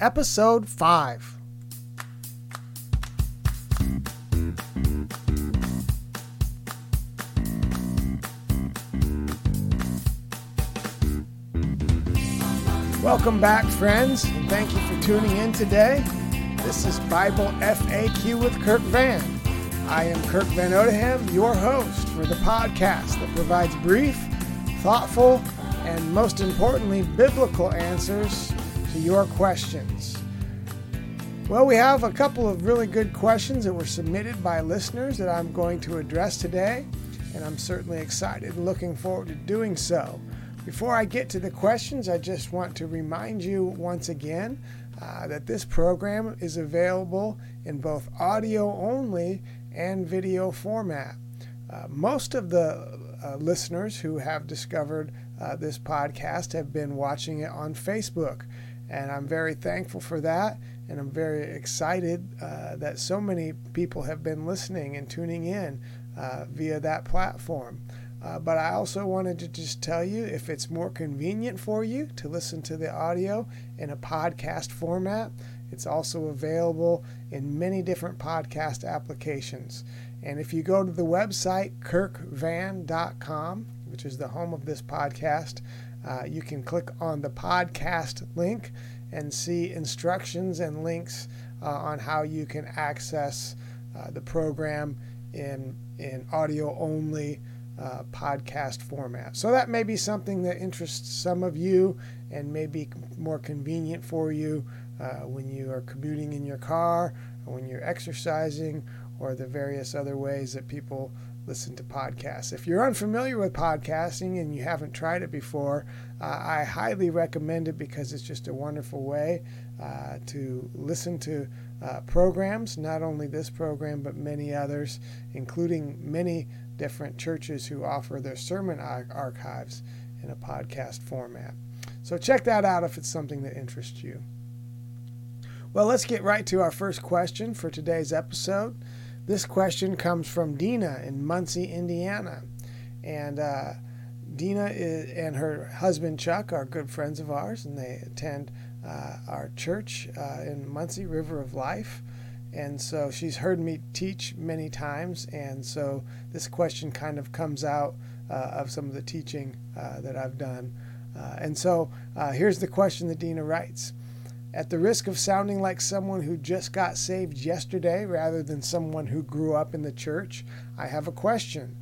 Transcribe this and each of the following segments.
Episode 5. Welcome back, friends, and thank you for tuning in today. This is Bible FAQ with Kirk Van. I am Kirk Van Odeham, your host for the podcast that provides brief, thoughtful, and most importantly, biblical answers to your questions. Well, we have a couple of really good questions that were submitted by listeners that I'm going to address today, and I'm certainly excited and looking forward to doing so. Before I get to the questions, I just want to remind you once again uh, that this program is available in both audio only and video format. Uh, most of the uh, listeners who have discovered uh, this podcast have been watching it on Facebook, and I'm very thankful for that. And I'm very excited uh, that so many people have been listening and tuning in uh, via that platform. Uh, but I also wanted to just tell you if it's more convenient for you to listen to the audio in a podcast format, it's also available in many different podcast applications. And if you go to the website kirkvan.com, which is the home of this podcast, uh, you can click on the podcast link and see instructions and links uh, on how you can access uh, the program in, in audio only uh, podcast format. So that may be something that interests some of you and may be more convenient for you uh, when you are commuting in your car or when you're exercising or the various other ways that people listen to podcasts. If you're unfamiliar with podcasting and you haven't tried it before, uh, I highly recommend it because it's just a wonderful way uh, to listen to uh, programs, not only this program, but many others, including many different churches who offer their sermon archives in a podcast format. So check that out if it's something that interests you. Well, let's get right to our first question for today's episode. This question comes from Dina in Muncie, Indiana. And uh, Dina is, and her husband Chuck are good friends of ours, and they attend uh, our church uh, in Muncie, River of Life. And so she's heard me teach many times, and so this question kind of comes out uh, of some of the teaching uh, that I've done. Uh, and so here's the question that Dina writes. At the risk of sounding like someone who just got saved yesterday rather than someone who grew up in the church, I have a question.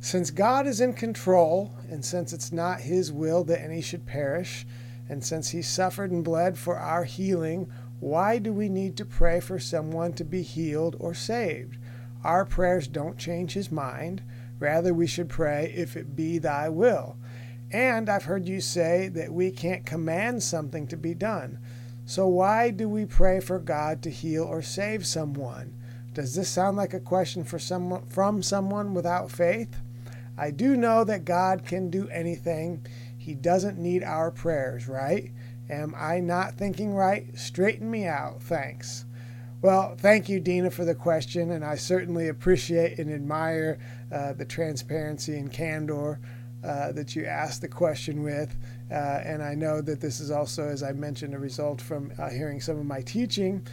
Since God is in control, and since it's not His will that any should perish, and since He suffered and bled for our healing, why do we need to pray for someone to be healed or saved? Our prayers don't change his mind. Rather, we should pray, if it be thy will. And I've heard you say that we can't command something to be done. So why do we pray for God to heal or save someone? Does this sound like a question for someone from someone without faith? I do know that God can do anything. He doesn't need our prayers, right? Am I not thinking right? Straighten me out. Thanks. Well, thank you, Dina, for the question, and I certainly appreciate and admire uh, the transparency and candor uh, that you asked the question with. Uh, and I know that this is also, as I mentioned, a result from uh, hearing some of my teaching.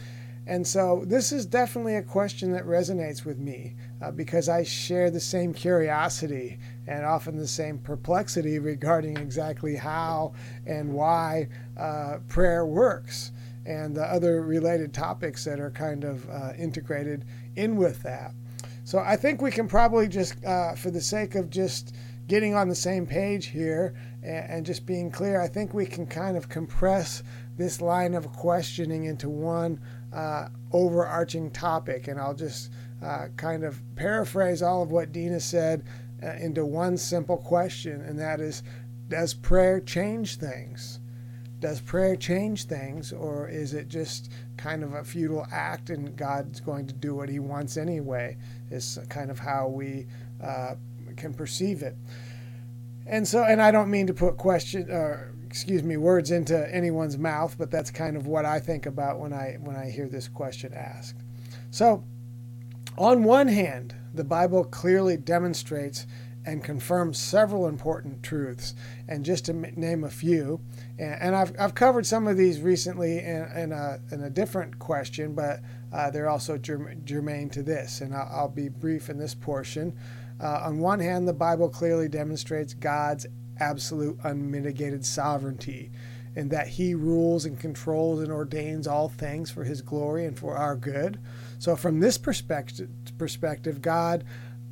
And so this is definitely a question that resonates with me uh, because I share the same curiosity and often the same perplexity regarding exactly how and why uh, prayer works and the other related topics that are kind of integrated in with that. So I think we can probably just, for the sake of just getting on the same page here and, and just being clear, I think we can kind of compress this line of questioning into one uh, overarching topic. And I'll just uh, kind of paraphrase all of what Dina said uh, into one simple question, and that is Does prayer change things? Does prayer change things, or is it just kind of a futile act and God's going to do what He wants anyway? Is kind of how we uh, can perceive it. And so, and I don't mean to put question or excuse me words into anyone's mouth, but that's kind of what I think about when I when I hear this question asked. So, on one hand, the Bible clearly demonstrates and confirms several important truths. And just to name a few, and, I've, I've covered some of these recently in, in, a, in a different question, but uh, they're also germane to this, and I'll, I'll be brief in this portion. Uh, on one hand, the Bible clearly demonstrates God's absolute unmitigated sovereignty in that he rules and controls and ordains all things for his glory and for our good. So, from this perspective, perspective God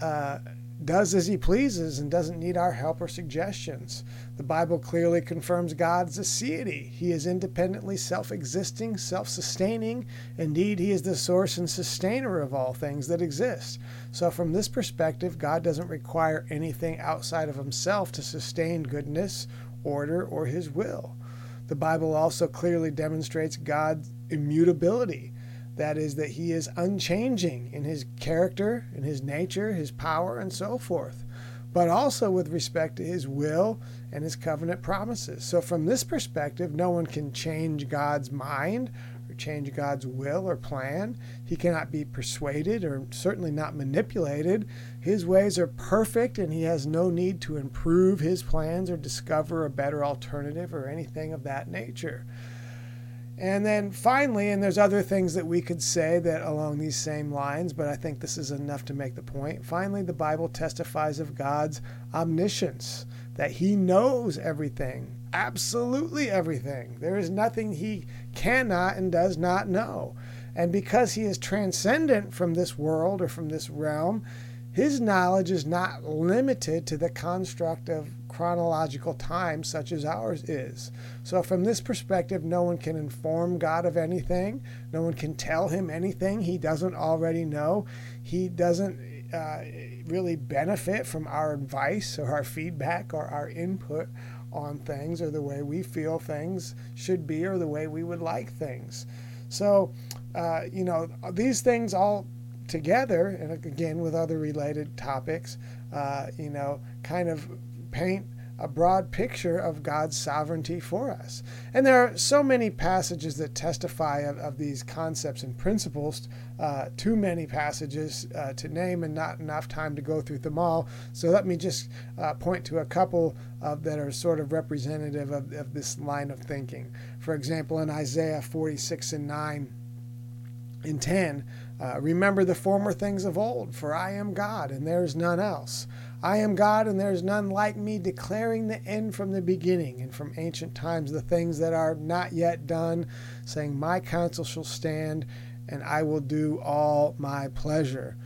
uh, does as he pleases and doesn't need our help or suggestions. The Bible clearly confirms God's aseity. He is independently self existing, self sustaining. Indeed, he is the source and sustainer of all things that exist. So, from this perspective, God doesn't require anything outside of himself to sustain goodness, order, or his will. The Bible also clearly demonstrates God's immutability. That is, that he is unchanging in his character, in his nature, his power, and so forth, but also with respect to his will and his covenant promises. So, from this perspective, no one can change God's mind or change God's will or plan. He cannot be persuaded or certainly not manipulated. His ways are perfect, and he has no need to improve his plans or discover a better alternative or anything of that nature. And then finally, and there's other things that we could say that along these same lines, but I think this is enough to make the point. Finally, the Bible testifies of God's omniscience, that He knows everything, absolutely everything. There is nothing He cannot and does not know. And because He is transcendent from this world or from this realm, His knowledge is not limited to the construct of chronological time such as ours is. So, from this perspective, no one can inform God of anything. No one can tell him anything he doesn't already know. He doesn't uh, really benefit from our advice or our feedback or our input on things or the way we feel things should be or the way we would like things. So, uh, you know, these things all together, and again with other related topics, uh, you know, kind of paint a broad picture of God's sovereignty for us. And there are so many passages that testify of, of these concepts and principles, uh, too many passages uh, to name and not enough time to go through them all. So let me just uh, point to a couple of, that are sort of representative of, of this line of thinking. For example, in Isaiah 46 and 9 and 10, uh, remember the former things of old, for I am God and there is none else. I am God, and there is none like me, declaring the end from the beginning, and from ancient times the things that are not yet done, saying, My counsel shall stand, and I will do all my pleasure.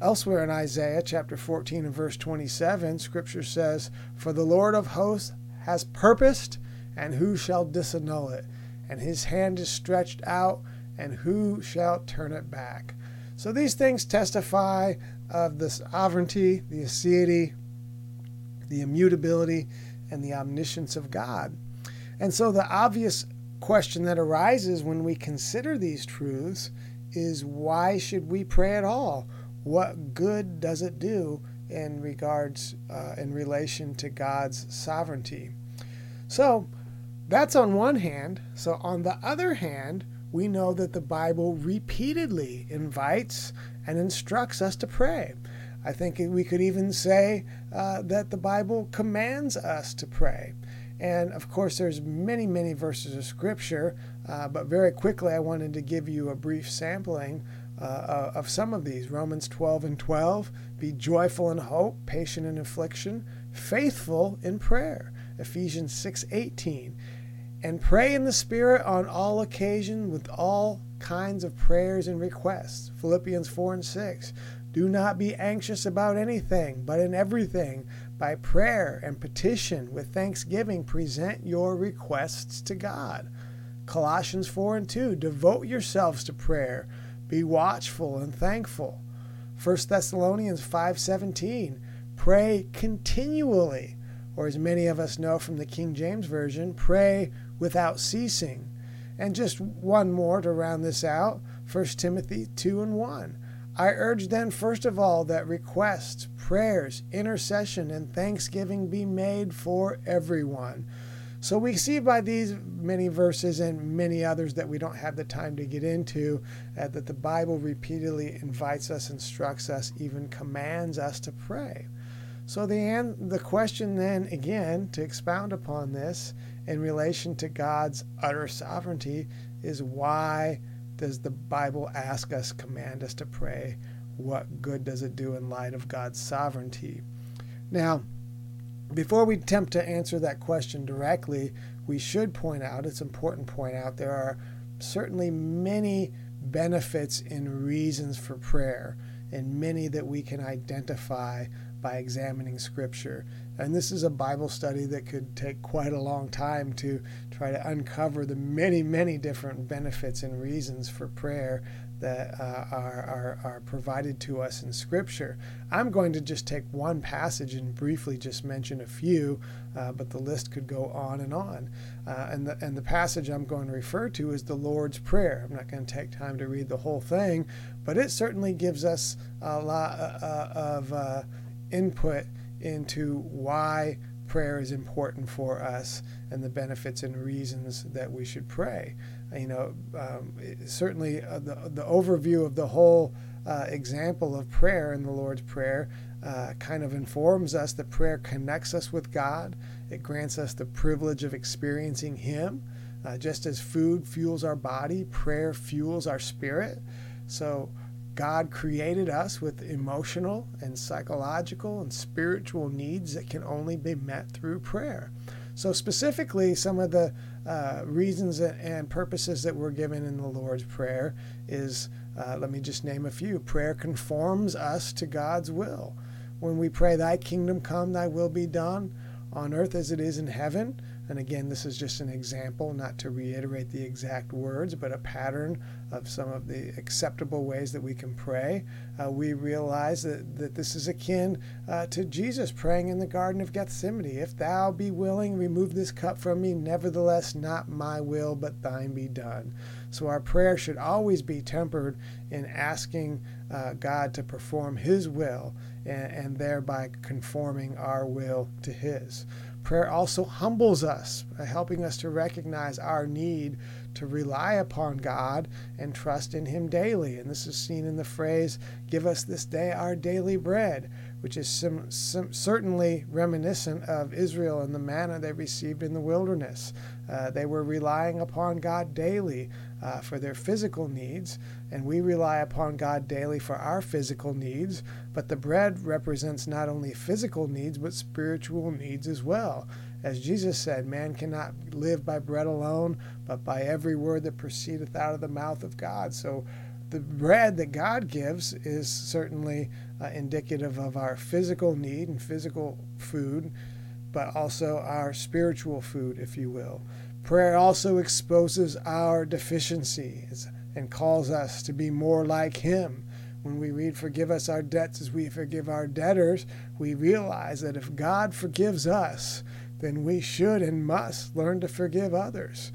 Elsewhere in Isaiah chapter 14 and verse 27, scripture says, For the Lord of hosts has purposed, and who shall disannul it? And his hand is stretched out, and who shall turn it back? So these things testify of the sovereignty, the aseity, the immutability, and the omniscience of God. And so the obvious question that arises when we consider these truths is why should we pray at all? What good does it do in regards uh, in relation to God's sovereignty? So that's on one hand. So on the other hand, we know that the Bible repeatedly invites and instructs us to pray. I think we could even say uh, that the Bible commands us to pray. And of course, there's many, many verses of Scripture, uh, but very quickly I wanted to give you a brief sampling uh, of some of these. Romans 12 and 12, be joyful in hope, patient in affliction, faithful in prayer. Ephesians 6 18, and pray in the Spirit on all occasions with all kinds of prayers and requests. Philippians 4 and 6. Do not be anxious about anything, but in everything, by prayer and petition with thanksgiving, present your requests to God. Colossians 4 and 2. Devote yourselves to prayer. Be watchful and thankful. 1 Thessalonians 5:17 Pray continually or as many of us know from the King James version pray without ceasing. And just one more to round this out 1 Timothy 2 and 1. I urge then, first of all, that requests, prayers, intercession, and thanksgiving be made for everyone. So we see by these many verses and many others that we don't have the time to get into uh, that the Bible repeatedly invites us, instructs us, even commands us to pray. So the the question then again to expound upon this in relation to God's utter sovereignty is why does the Bible ask us, command us to pray? What good does it do in light of God's sovereignty? Now, before we attempt to answer that question directly, we should point out, it's important to point out, there are certainly many benefits and reasons for prayer, and many that we can identify by examining Scripture. And this is a Bible study that could take quite a long time to try to uncover the many, many different benefits and reasons for prayer that uh, are, are, are provided to us in Scripture. I'm going to just take one passage and briefly just mention a few, uh, but the list could go on and on. Uh, and, the, and the passage I'm going to refer to is the Lord's Prayer. I'm not going to take time to read the whole thing, but it certainly gives us a lot uh, uh, of uh, input into why prayer is important for us and the benefits and reasons that we should pray. You know, um, certainly uh, the, the overview of the whole uh, example of prayer in the Lord's Prayer uh, kind of informs us that prayer connects us with God. It grants us the privilege of experiencing Him. Uh, just as food fuels our body, prayer fuels our spirit. So, God created us with emotional and psychological and spiritual needs that can only be met through prayer. So, specifically, some of the uh, reasons and purposes that we're given in the Lord's Prayer is uh, let me just name a few. Prayer conforms us to God's will. When we pray, Thy kingdom come, Thy will be done on earth as it is in heaven, and again, this is just an example, not to reiterate the exact words, but a pattern of some of the acceptable ways that we can pray. Uh, we realize that, that this is akin uh, to Jesus praying in the Garden of Gethsemane If thou be willing, remove this cup from me. Nevertheless, not my will, but thine be done. So our prayer should always be tempered in asking uh, God to perform His will and, and thereby conforming our will to His. Prayer also humbles us by helping us to recognize our need to rely upon God and trust in Him daily. And this is seen in the phrase, Give us this day our daily bread, which is sim- sim- certainly reminiscent of Israel and the manna they received in the wilderness. Uh, they were relying upon God daily uh, for their physical needs, and we rely upon God daily for our physical needs. But the bread represents not only physical needs, but spiritual needs as well. As Jesus said, man cannot live by bread alone, but by every word that proceedeth out of the mouth of God. So the bread that God gives is certainly uh, indicative of our physical need and physical food, but also our spiritual food, if you will. Prayer also exposes our deficiencies and calls us to be more like Him. When we read, Forgive us our debts as we forgive our debtors, we realize that if God forgives us, then we should and must learn to forgive others.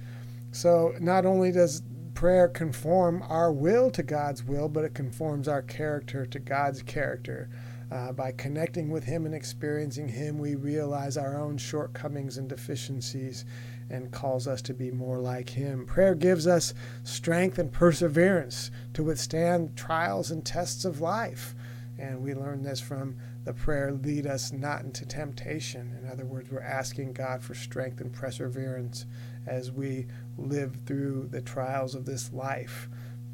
So not only does prayer conform our will to God's will, but it conforms our character to God's character. Uh, by connecting with Him and experiencing Him, we realize our own shortcomings and deficiencies and calls us to be more like Him. Prayer gives us strength and perseverance to withstand trials and tests of life. And we learn this from the prayer, lead us not into temptation. In other words, we're asking God for strength and perseverance as we live through the trials of this life.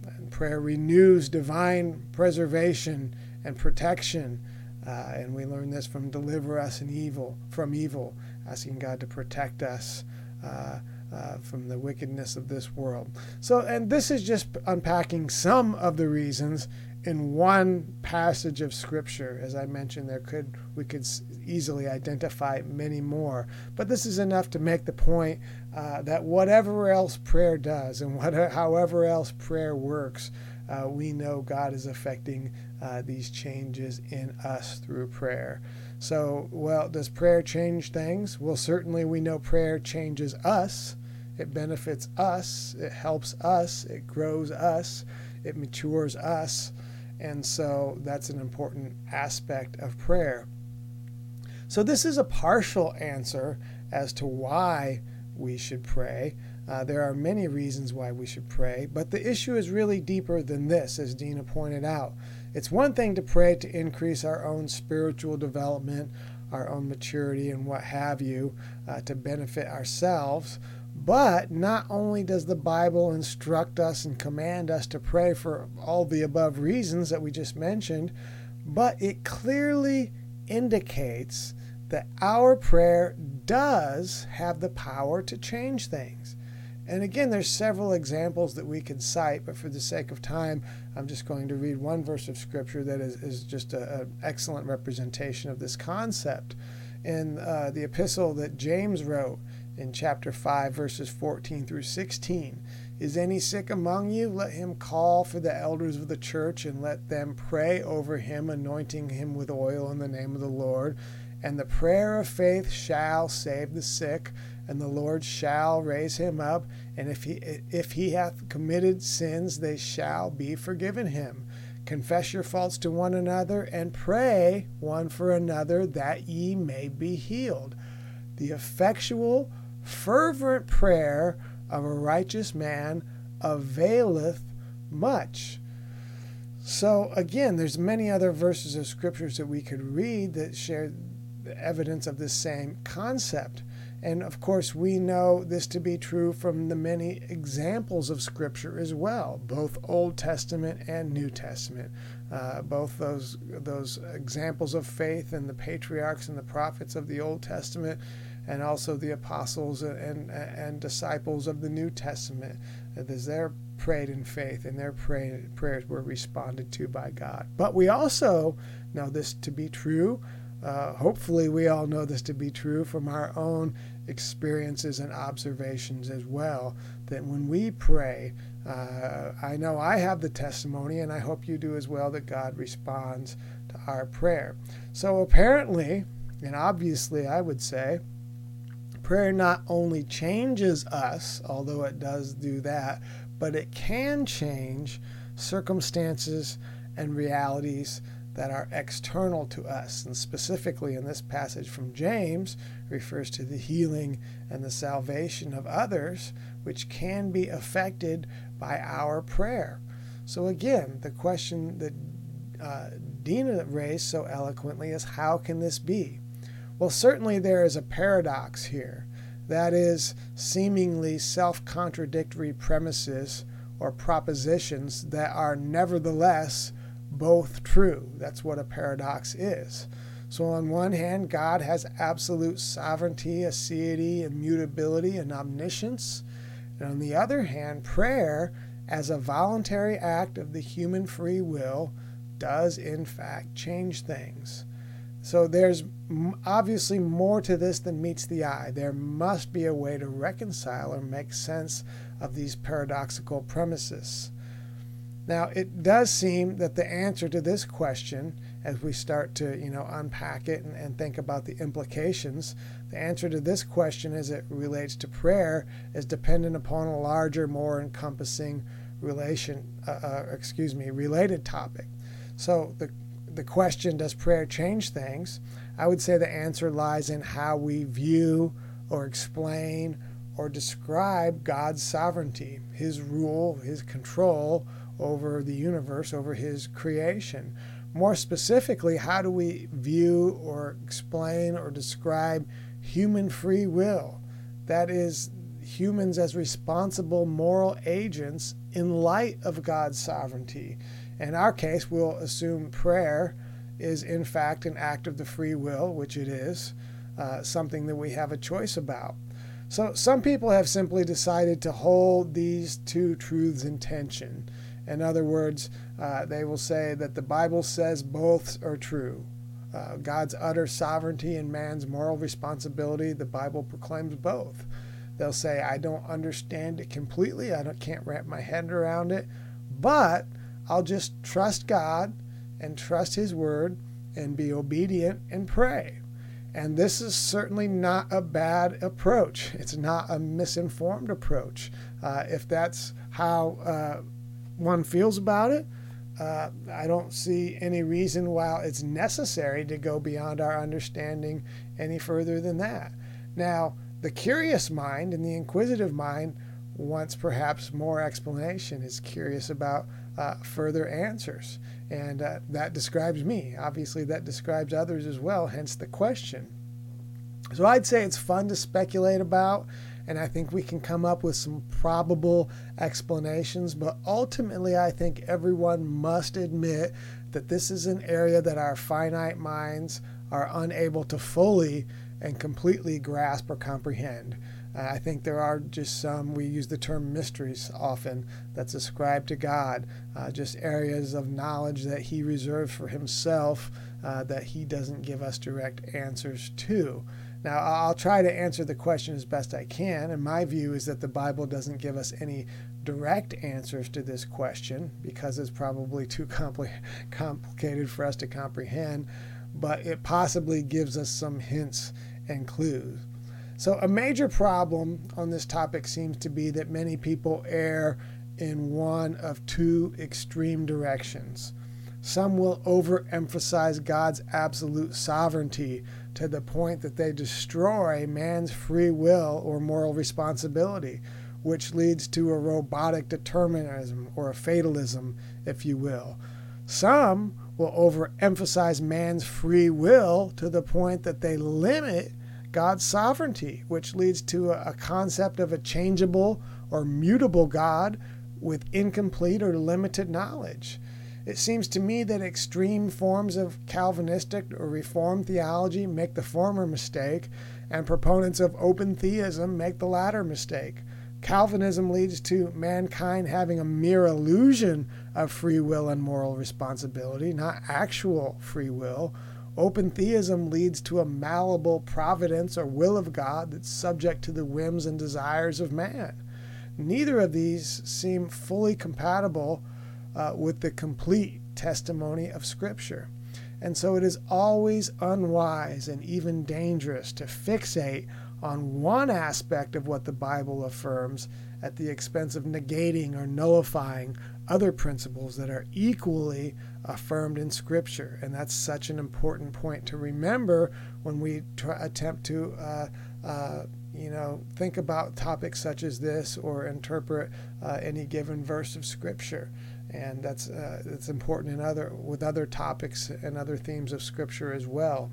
And prayer renews divine preservation and protection. Uh, and we learn this from deliver us in evil from evil, asking God to protect us uh, uh, from the wickedness of this world. So, and this is just unpacking some of the reasons in one passage of Scripture. As I mentioned, there could we could easily identify many more, but this is enough to make the point uh, that whatever else prayer does and whatever, however else prayer works, uh, we know God is affecting uh, these changes in us through prayer. So, well, does prayer change things? Well, certainly we know prayer changes us. It benefits us. It helps us. It grows us. It matures us. And so that's an important aspect of prayer. So, this is a partial answer as to why we should pray. Uh, there are many reasons why we should pray, but the issue is really deeper than this, as Dina pointed out. It's one thing to pray to increase our own spiritual development, our own maturity, and what have you, uh, to benefit ourselves. But not only does the Bible instruct us and command us to pray for all the above reasons that we just mentioned, but it clearly indicates that our prayer does have the power to change things. And again, there's several examples that we can cite, but for the sake of time, I'm just going to read one verse of scripture that is, is just an excellent representation of this concept. In uh, the epistle that James wrote in chapter 5, verses 14 through 16, is any sick among you? Let him call for the elders of the church and let them pray over him, anointing him with oil in the name of the Lord. And the prayer of faith shall save the sick, and the Lord shall raise him up. And if he if he hath committed sins, they shall be forgiven him. Confess your faults to one another, and pray one for another that ye may be healed. The effectual, fervent prayer of a righteous man availeth much. So again, there's many other verses of scriptures that we could read that share the evidence of this same concept. And of course, we know this to be true from the many examples of Scripture as well, both Old Testament and New Testament. Uh, both those those examples of faith and the patriarchs and the prophets of the Old Testament, and also the apostles and and, and disciples of the New Testament, as they're prayed in faith and their pray, prayers were responded to by God. But we also know this to be true uh, hopefully, we all know this to be true from our own experiences and observations as well. That when we pray, uh, I know I have the testimony, and I hope you do as well, that God responds to our prayer. So, apparently, and obviously, I would say, prayer not only changes us, although it does do that, but it can change circumstances and realities that are external to us. And specifically in this passage from James, refers to the healing and the salvation of others, which can be affected by our prayer. So, again, the question that uh, Dina raised so eloquently is how can this be? Well, certainly there is a paradox here. That is, seemingly self contradictory premises or propositions that are nevertheless both true. That's what a paradox is. So, on one hand, God has absolute sovereignty, aseity, immutability, and omniscience. And on the other hand, prayer, as a voluntary act of the human free will, does in fact change things. So, there's obviously more to this than meets the eye. There must be a way to reconcile or make sense of these paradoxical premises. Now, it does seem that the answer to this question, as we start to you know unpack it and, and think about the implications, the answer to this question as it relates to prayer is dependent upon a larger, more encompassing relation, uh, uh, excuse me, related topic. So the the question, does prayer change things? I would say the answer lies in how we view or explain or describe God's sovereignty, His rule, His control over the universe, over his creation. More specifically, how do we view or explain or describe human free will? That is, humans as responsible moral agents in light of God's sovereignty. In our case, we'll assume prayer is in fact an act of the free will, which it is, uh, something that we have a choice about. So some people have simply decided to hold these two truths in tension. In other words, uh, they will say that the Bible says both are true. Uh, God's utter sovereignty and man's moral responsibility, the Bible proclaims both. They'll say, I don't understand it completely, I can't wrap my head around it, but I'll just trust God and trust His Word and be obedient and pray. And this is certainly not a bad approach. It's not a misinformed approach. Uh, if that's how uh, one feels about it. Uh, I don't see any reason why it's necessary to go beyond our understanding any further than that. Now, the curious mind and the inquisitive mind wants perhaps more explanation, is curious about uh, further answers. And uh, that describes me. Obviously, that describes others as well, hence the question. So I'd say it's fun to speculate about, and I think we can come up with some probable explanations. But ultimately, I think everyone must admit that this is an area that our finite minds are unable to fully and completely grasp or comprehend. Uh, I think there are just some, we use the term mysteries often, that's ascribed to God, uh, just areas of knowledge that He reserves for Himself uh, that He doesn't give us direct answers to. Now, I'll try to answer the question as best I can, and my view is that the Bible doesn't give us any direct answers to this question because it's probably too compli- complicated for us to comprehend, but it possibly gives us some hints and clues. So, a major problem on this topic seems to be that many people err in one of two extreme directions. Some will overemphasize God's absolute sovereignty to the point that they destroy man's free will or moral responsibility, which leads to a robotic determinism or a fatalism, if you will. Some will overemphasize man's free will to the point that they limit God's sovereignty, which leads to a, concept of a changeable or mutable God with incomplete or limited knowledge. It seems to me that extreme forms of Calvinistic or Reformed theology make the former mistake, and proponents of open theism make the latter mistake. Calvinism leads to mankind having a mere illusion of free will and moral responsibility, not actual free will, Open theism leads to a malleable providence or will of God that's subject to the whims and desires of man. Neither of these seem fully compatible uh, with the complete testimony of Scripture. And so it is always unwise and even dangerous to fixate on one aspect of what the Bible affirms at the expense of negating or nullifying other principles that are equally affirmed in Scripture. And that's such an important point to remember when we try, attempt to. Uh, uh, you know, think about topics such as this or interpret uh, any given verse of Scripture, and that's uh, that's important in other with other topics and other themes of Scripture as well.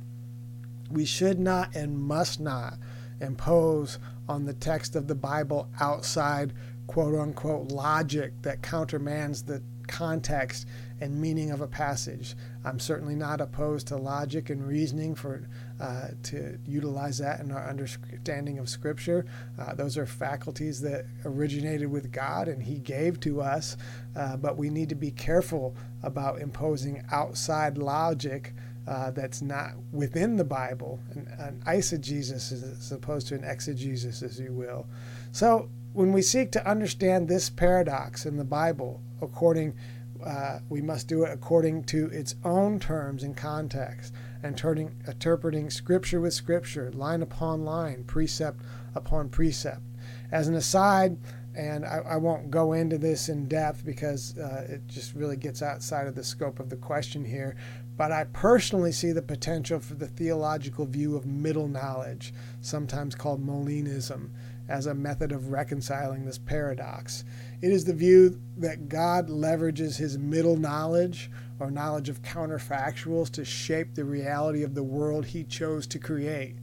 We should not and must not impose on the text of the Bible outside quote unquote logic that countermands the context and meaning of a passage. I'm certainly not opposed to logic and reasoning for uh, to utilize that in our understanding of Scripture. Uh, those are faculties that originated with God and He gave to us, uh, but we need to be careful about imposing outside logic. Uh, that's not within the Bible, an, an eisegesis as opposed to an exegesis, as you will. So, when we seek to understand this paradox in the Bible, according uh, we must do it according to its own terms and context, turning, interpreting Scripture with Scripture, line upon line, precept upon precept. As an aside, and I, I won't go into this in depth because uh, it just really gets outside of the scope of the question here, but I personally see the potential for the theological view of middle knowledge, sometimes called Molinism, as a method of reconciling this paradox. It is the view that God leverages his middle knowledge or knowledge of counterfactuals to shape the reality of the world he chose to create.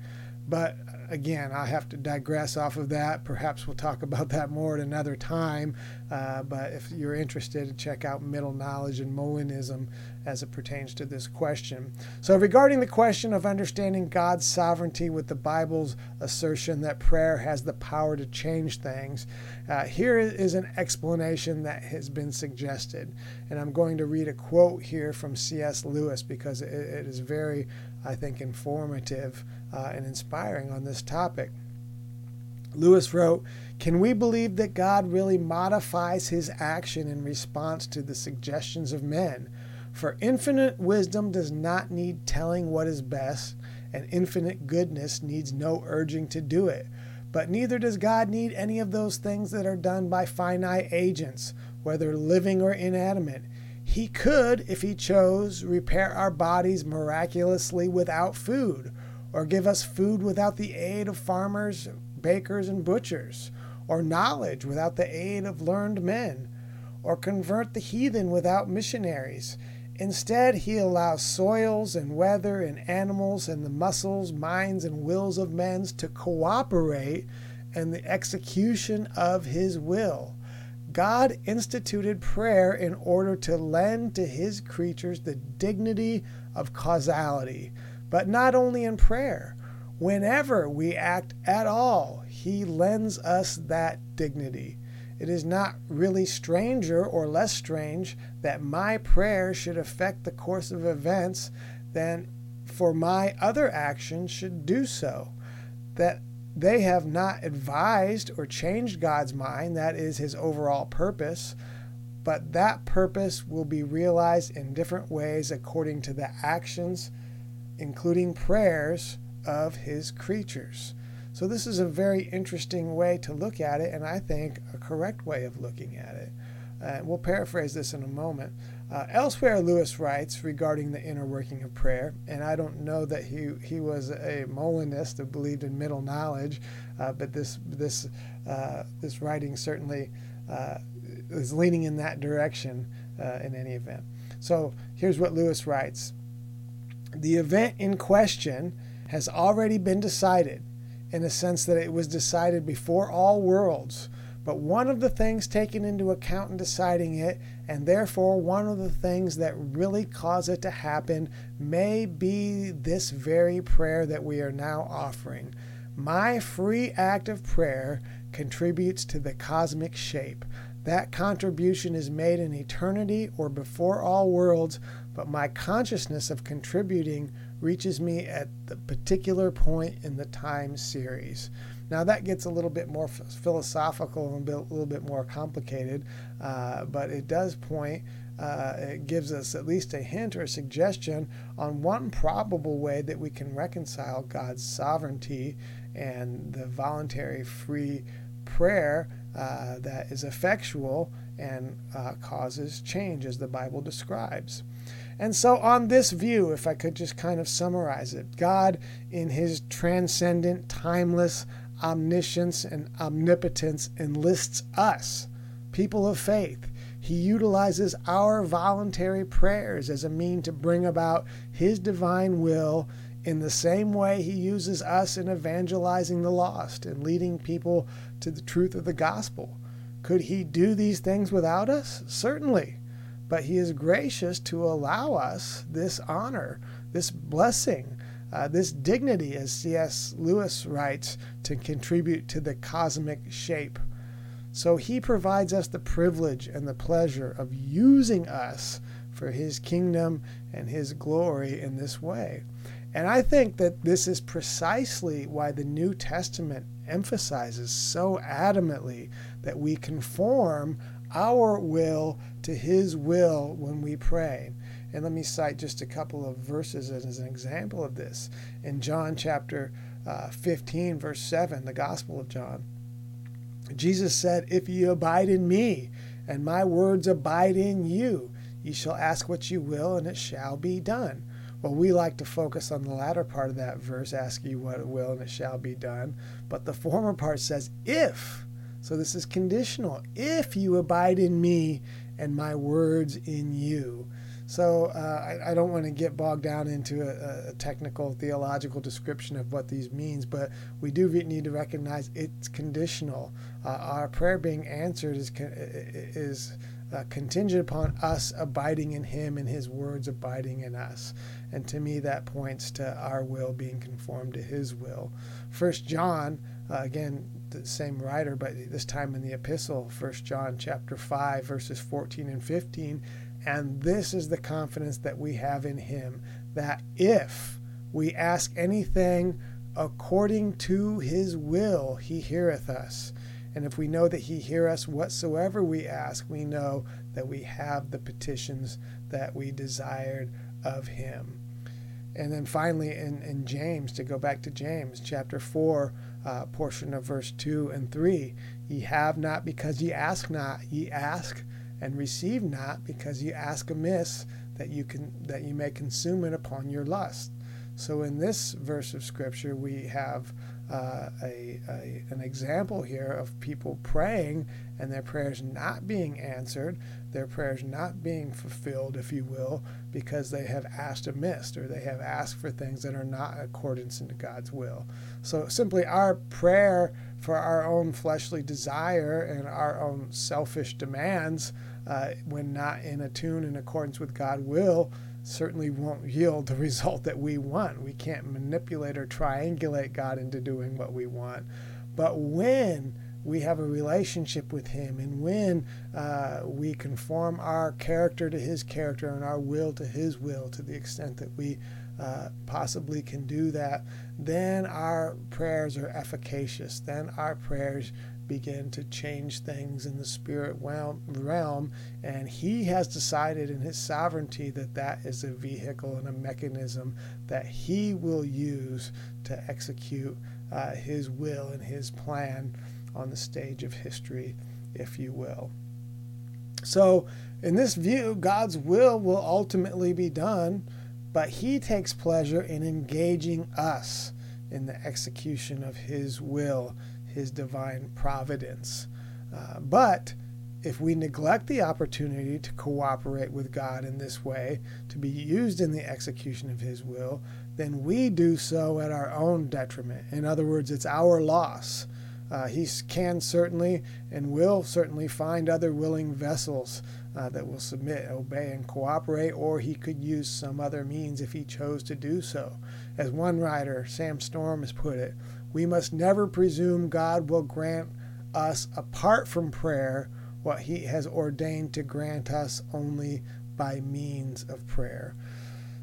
But again, I have to digress off of that. Perhaps we'll talk about that more at another time. Uh, but if you're interested, check out Middle Knowledge and Molinism as it pertains to this question. So, regarding the question of understanding God's sovereignty with the Bible's assertion that prayer has the power to change things, uh, here is an explanation that has been suggested. And I'm going to read a quote here from C.S. Lewis because it, it is very, I think, informative uh, and inspiring on this topic. Lewis wrote, Can we believe that God really modifies his action in response to the suggestions of men? For infinite wisdom does not need telling what is best, and infinite goodness needs no urging to do it. But neither does God need any of those things that are done by finite agents, whether living or inanimate. He could, if he chose, repair our bodies miraculously without food, or give us food without the aid of farmers, bakers, and butchers, or knowledge without the aid of learned men, or convert the heathen without missionaries. Instead, he allows soils and weather and animals and the muscles, minds, and wills of men to cooperate in the execution of his will. God instituted prayer in order to lend to his creatures the dignity of causality, but not only in prayer. Whenever we act at all, he lends us that dignity. It is not really stranger or less strange that my prayer should affect the course of events than for my other actions should do so. That they have not advised or changed God's mind, that is his overall purpose, but that purpose will be realized in different ways according to the actions, including prayers, of his creatures. So, this is a very interesting way to look at it, and I think a correct way of looking at it. Uh, we'll paraphrase this in a moment. Uh, elsewhere, Lewis writes regarding the inner working of prayer, and I don't know that he, he was a Molinist who believed in middle knowledge, uh, but this this uh, this writing certainly uh, is leaning in that direction uh, in any event. So here's what Lewis writes: The event in question has already been decided in the sense that it was decided before all worlds. But one of the things taken into account in deciding it, and therefore one of the things that really cause it to happen, may be this very prayer that we are now offering. My free act of prayer contributes to the cosmic shape. That contribution is made in eternity or before all worlds, but my consciousness of contributing reaches me at the particular point in the time series. Now, that gets a little bit more philosophical and a little bit more complicated, uh, but it does point, uh, it gives us at least a hint or a suggestion on one probable way that we can reconcile God's sovereignty and the voluntary free prayer uh, that is effectual and uh, causes change, as the Bible describes. And so, on this view, if I could just kind of summarize it, God, in his transcendent, timeless omniscience and omnipotence, enlists us, people of faith. He utilizes our voluntary prayers as a mean to bring about his divine will in the same way he uses us in evangelizing the lost and leading people to the truth of the gospel. Could he do these things without us? Certainly but He is gracious to allow us this honor, this blessing, uh, this dignity, as C.S. Lewis writes, to contribute to the cosmic shape. So He provides us the privilege and the pleasure of using us for His kingdom and His glory in this way. And I think that this is precisely why the New Testament emphasizes so adamantly that we conform our will to His will when we pray. And let me cite just a couple of verses as an example of this. In John chapter uh, 15, verse 7, the Gospel of John, Jesus said, If ye abide in me, and my words abide in you, ye shall ask what you will, and it shall be done. Well, we like to focus on the latter part of that verse, ask you what it will, and it shall be done. But the former part says, If so this is conditional. If you abide in me and my words in you. So uh, I, I, don't want to get bogged down into a, a, technical theological description of what these means, but we do need to recognize it's conditional. Uh, our prayer being answered is is uh, contingent upon us abiding in Him and His words abiding in us. And to me, that points to our will being conformed to His will. First John, uh, again, the same writer, but this time in the epistle, First John chapter 5, verses 14 and 15. And this is the confidence that we have in him, that if we ask anything according to his will, he heareth us. And if we know that he hear us whatsoever we ask, we know that we have the petitions that we desired of him. And then finally, in, in James, to go back to James chapter 4, uh, portion of verse 2 and 3. Ye have not because ye ask not, ye ask and receive not because ye ask amiss that you can that you may consume it upon your lust. So in this verse of scripture we have uh, a, a, an example here of people praying and their prayers not being answered, their prayers not being fulfilled, if you will, because they have asked amiss or they have asked for things that are not in accordance into God's will. So simply our prayer for our own fleshly desire and our own selfish demands, uh, when not in a tune in accordance with God's will, certainly won't yield the result that we want. We can't manipulate or triangulate God into doing what we want. But when we have a relationship with Him and when uh, we conform our character to His character and our will to His will to the extent that we uh, possibly can do that, then our prayers are efficacious. Then our prayers begin to change things in the spirit realm. And he has decided in his sovereignty that that is a vehicle and a mechanism that he will use to execute uh, his will and his plan on the stage of history, if you will. So, in this view, God's will will ultimately be done, but he takes pleasure in engaging us in the execution of his will his divine providence. Uh, but if we neglect the opportunity to cooperate with God in this way, to be used in the execution of His will, then we do so at our own detriment. In other words, it's our loss. Uh, he can certainly and will certainly find other willing vessels uh, that will submit, obey, and cooperate, or he could use some other means if he chose to do so. As one writer, Sam Storm, has put it, we must never presume God will grant us, apart from prayer, what He has ordained to grant us only by means of prayer.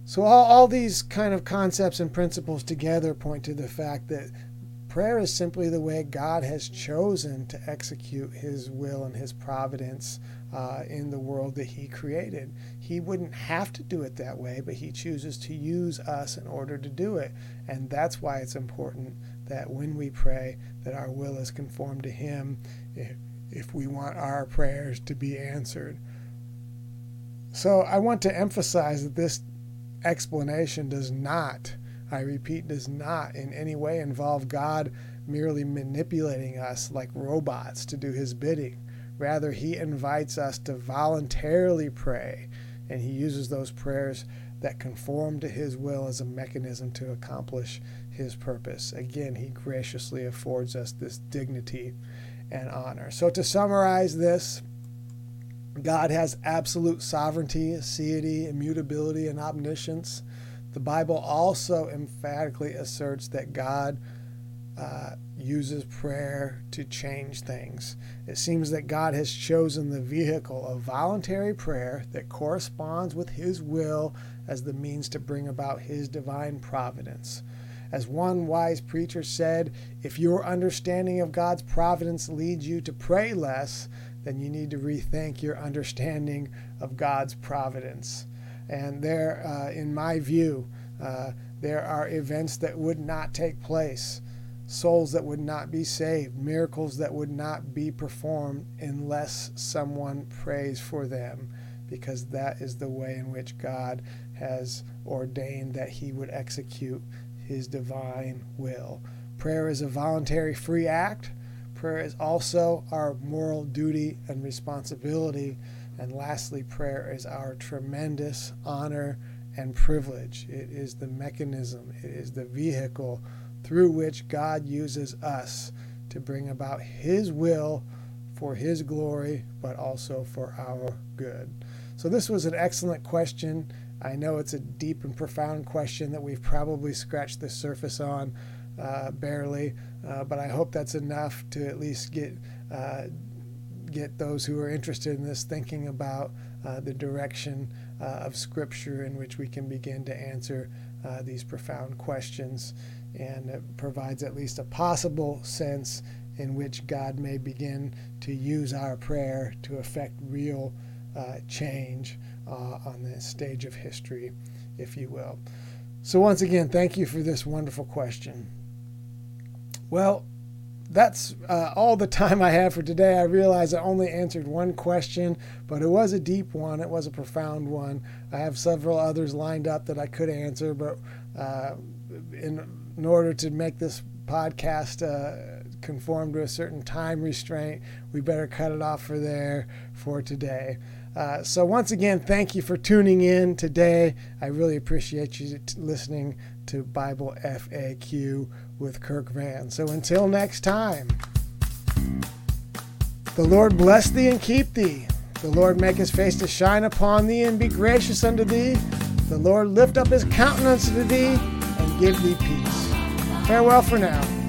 So, all, all these kind of concepts and principles together point to the fact that prayer is simply the way God has chosen to execute His will and His providence uh, in the world that He created. He wouldn't have to do it that way, but He chooses to use us in order to do it. And that's why it's important that when we pray that our will is conformed to him if, if we want our prayers to be answered. So i want to emphasize that this explanation does not i repeat does not in any way involve god merely manipulating us like robots to do his bidding. Rather he invites us to voluntarily pray and he uses those prayers that conform to his will as a mechanism to accomplish his purpose. Again, he graciously affords us this dignity and honor. So, to summarize this, God has absolute sovereignty, aseity, immutability, and omniscience. The Bible also emphatically asserts that God uh, uses prayer to change things. It seems that God has chosen the vehicle of voluntary prayer that corresponds with His will as the means to bring about His divine providence. As one wise preacher said, if your understanding of God's providence leads you to pray less, then you need to rethink your understanding of God's providence. And there, uh, in my view, uh, there are events that would not take place, souls that would not be saved, miracles that would not be performed unless someone prays for them, because that is the way in which God has ordained that He would execute his divine will. Prayer is a voluntary free act. Prayer is also our moral duty and responsibility. And lastly, prayer is our tremendous honor and privilege. It is the mechanism, it is the vehicle through which God uses us to bring about His will for His glory, but also for our good. So, this was an excellent question. I know it's a deep and profound question that we've probably scratched the surface on uh, barely, uh, but I hope that's enough to at least get uh, get those who are interested in this thinking about uh, the direction uh, of Scripture in which we can begin to answer uh, these profound questions, and it provides at least a possible sense in which God may begin to use our prayer to affect real change uh, on the stage of history, if you will. So, once again, thank you for this wonderful question. Well, that's uh, all the time I have for today. I realize I only answered one question, but it was a deep one. It was a profound one. I have several others lined up that I could answer, but uh, in, in order to make this podcast uh, conform to a certain time restraint. We better cut it off for there for today. Uh, so once again, thank you for tuning in today. I really appreciate you t- listening to Bible FAQ with Kirk Van. So until next time, the Lord bless thee and keep thee. The Lord make his face to shine upon thee and be gracious unto thee. The Lord lift up his countenance unto thee and give thee peace. Farewell for now.